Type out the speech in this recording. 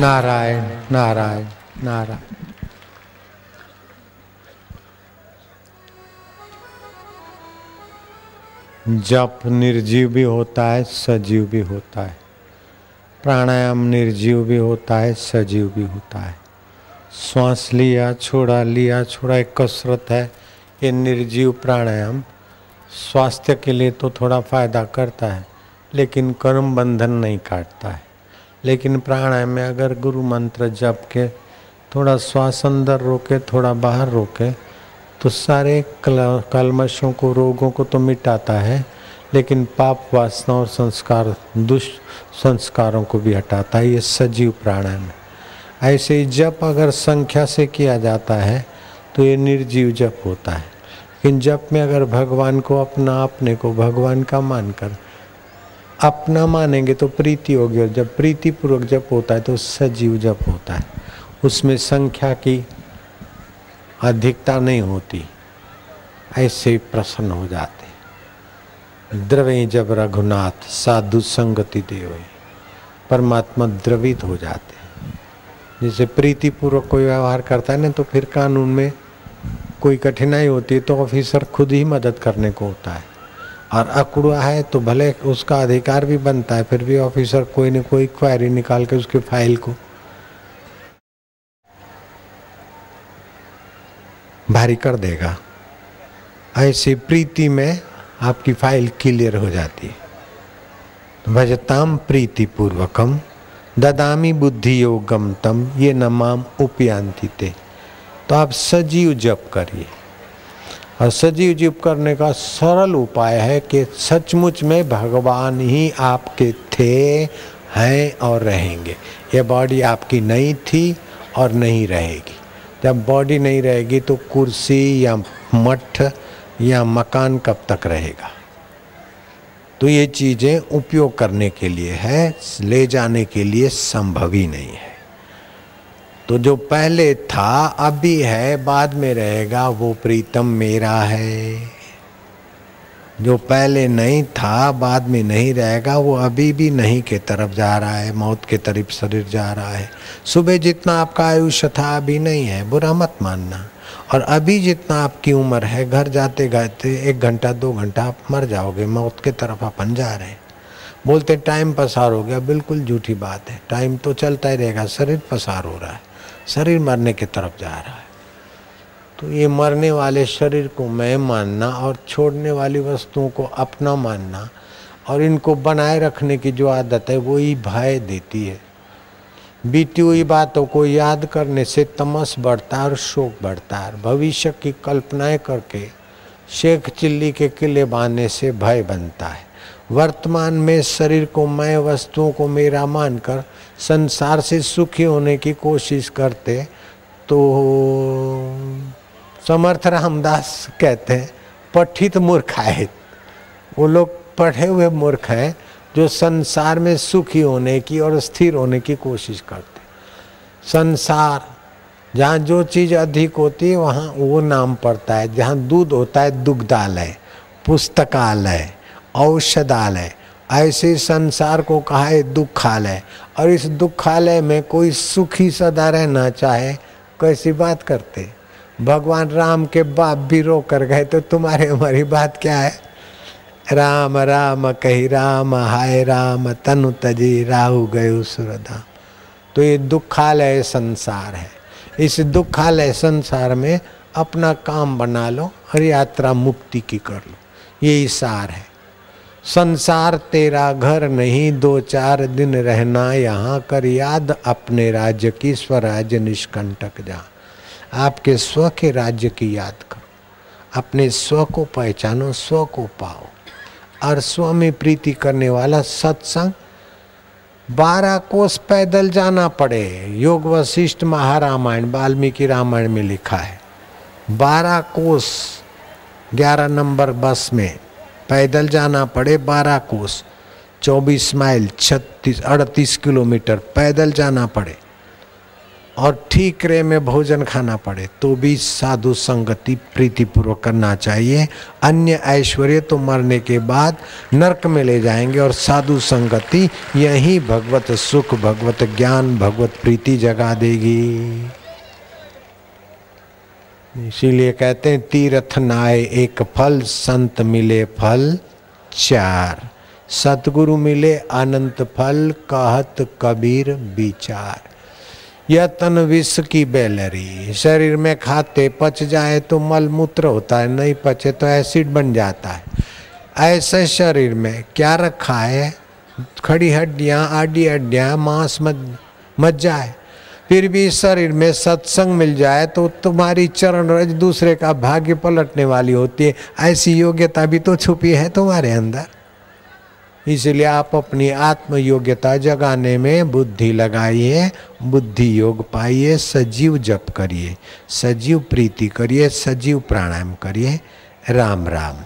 नारायण नारायण नारायण। जप निर्जीव भी होता है, सजीव भी होता है। प्राणायाम निर्जीव भी होता है, सजीव भी होता है। श्वास लिया, छोड़ा लिया, छोड़ा, एक कसरत है, ये निर्जीव प्राणायाम। स्वास्थ्य के लिए तो थोड़ा फ़ायदा करता है, लेकिन कर्म बंधन नहीं काटता है। लेकिन प्राणायाम में अगर गुरु मंत्र जप के थोड़ा श्वास अंदर रोके, थोड़ा बाहर रोके तो सारे कलमशों को, रोगों को तो मिटाता है, लेकिन पाप वासना और संस्कार, दुष्ट संस्कारों को भी हटाता है, ये सजीव प्राणायाम है। ऐसे ही जप अगर संख्या से किया जाता है तो ये निर्जीव जप होता है। लेकिन जप में अगर भगवान को अपना, अपने को भगवान का अपना मानेंगे तो प्रीति होगी और जब प्रीति पूर्वक जप होता है तो सजीव जप होता है। उसमें संख्या की अधिकता नहीं होती। ऐसे प्रसन्न हो जाते द्रवे जब रघुनाथ साधु संगति देव, परमात्मा द्रवित हो जाते जैसे प्रीति पूर्वक कोई व्यवहार करता है ना तो फिर कानून में कोई कठिनाई होती है तो ऑफिसर खुद ही मदद करने को होता है। और अकुड़ा है तो भले उसका अधिकार भी बनता है, फिर भी ऑफिसर कोई ना कोई क्वारी निकाल के उसके फ़ाइल को भारी कर देगा। ऐसी प्रीति में आपकी फ़ाइल क्लियर हो जाती है। तो भजताम प्रीति पूर्वकम ददामी बुद्धि योगम तम, ये नमाम उपयांति थे तो आप सजीव जप करिए। और सजीव जीव करने का सरल उपाय है कि सचमुच में भगवान ही आपके थे, हैं और रहेंगे। ये बॉडी आपकी नहीं थी और नहीं रहेगी। जब बॉडी नहीं रहेगी तो कुर्सी या मठ या मकान कब तक रहेगा? तो ये चीज़ें उपयोग करने के लिए है, ले जाने के लिए संभव ही नहीं है। तो जो पहले था, अभी है, बाद में रहेगा, वो प्रीतम मेरा है। जो पहले नहीं था, बाद में नहीं रहेगा, वो अभी भी नहीं के तरफ़ जा रहा है, मौत के तरफ़ शरीर जा रहा है। सुबह जितना आपका आयुष्य था, अभी नहीं है, बुरा मत मानना। और अभी जितना आपकी उम्र है, घर जाते गाते, एक घंटा, दो घंटा आप मर जाओगे, मौत के तरफ़ अपन जा रहे हैं। बोलते, टाइम पसार हो गया। बिल्कुल झूठी बात है। टाइम तो चलता ही रहेगा, शरीर पसार हो रहा है। शरीर मरने की तरफ़ जा रहा है। तो ये मरने वाले शरीर को मैं मानना और छोड़ने वाली वस्तुओं को अपना मानना और इनको बनाए रखने की जो आदत है, वो ही भय देती है। बीती हुई बातों को याद करने से तमस बढ़ता है और शोक बढ़ता है भविष्य की कल्पनाएँ करके शेख चिल्ली के किले बांधने से भय बनता है। वर्तमान में शरीर को, मैं वस्तुओं को मेरा मानकर संसार से सुखी होने की कोशिश करते तो समर्थ रामदास कहते हैं, पठित मूर्ख है वो लोग पढ़े हुए मूर्ख हैं, जो संसार में सुखी होने की और स्थिर होने की कोशिश करते। संसार, जहाँ जो चीज़ अधिक होती है, वहाँ वो नाम पड़ता है। जहाँ दूध होता है, दुग्धालय, पुस्तकालय। औषधालय। ऐसे संसार को कहा है दुखालय। और इस दुखालय में कोई सुखी सदा रहना चाहे, कैसी बात करते? भगवान राम के बाप भी रो कर गए तो तुम्हारे हमारी बात क्या है? राम राम, कही राम, हाय राम, तनु तजी राहु गयो सुरधाम। तो ये दुखालय संसार है। इस दुखालय संसार में अपना काम बना लो और यात्रा मुक्ति की कर लो। यही सार है। संसार तेरा घर नहीं, दो चार दिन रहना यहाँ कर याद, अपने राज्य की स्वराज्य निष्कंटक जा। आपके स्व के राज्य की याद करो। अपने स्व को पहचानो, स्व को पाओ। और स्व में प्रीति करने वाला सत्संग, बारह कोस पैदल जाना पड़े। योग वशिष्ठ महारामायण, वाल्मीकि रामायण में लिखा है। बारह कोस, ग्यारह नंबर बस में। पैदल जाना पड़े बारह कोस चौबीस माइल छत्तीस, अड़तीस किलोमीटर पैदल जाना पड़े। और ठीकरे में भोजन खाना पड़े तो भी साधु संगति प्रीतिपूर्वक करना चाहिए। अन्य ऐश्वर्य तो मरने के बाद नरक में ले जाएँगे और साधु संगति यही भगवत सुख, भगवत ज्ञान, भगवत प्रीति जगा देगी। इसीलिए कहते हैं, तीर्थ नाय एक फल, संत मिले फल चार। सतगुरु मिले अनंत फल, कहत कबीर विचार। यह तन विष की बैलरी। शरीर में खाते पच जाए तो मल मूत्र होता है, नहीं पचे तो एसिड बन जाता है। ऐसे शरीर में क्या रखा है? खड़ी हड्डियाँ, आडी हड्डियाँ, मांस मज मच जाए फिर भी शरीर में सत्संग मिल जाए तो तुम्हारी चरण रज दूसरे का भाग्य पलटने वाली होती है। ऐसी योग्यता भी तो छुपी है तुम्हारे अंदर। इसलिए आप अपनी आत्म योग्यता जगाने में बुद्धि लगाइए, बुद्धि योग पाइए, सजीव जप करिए, सजीव प्रीति करिए, सजीव प्राणायाम करिए। राम राम।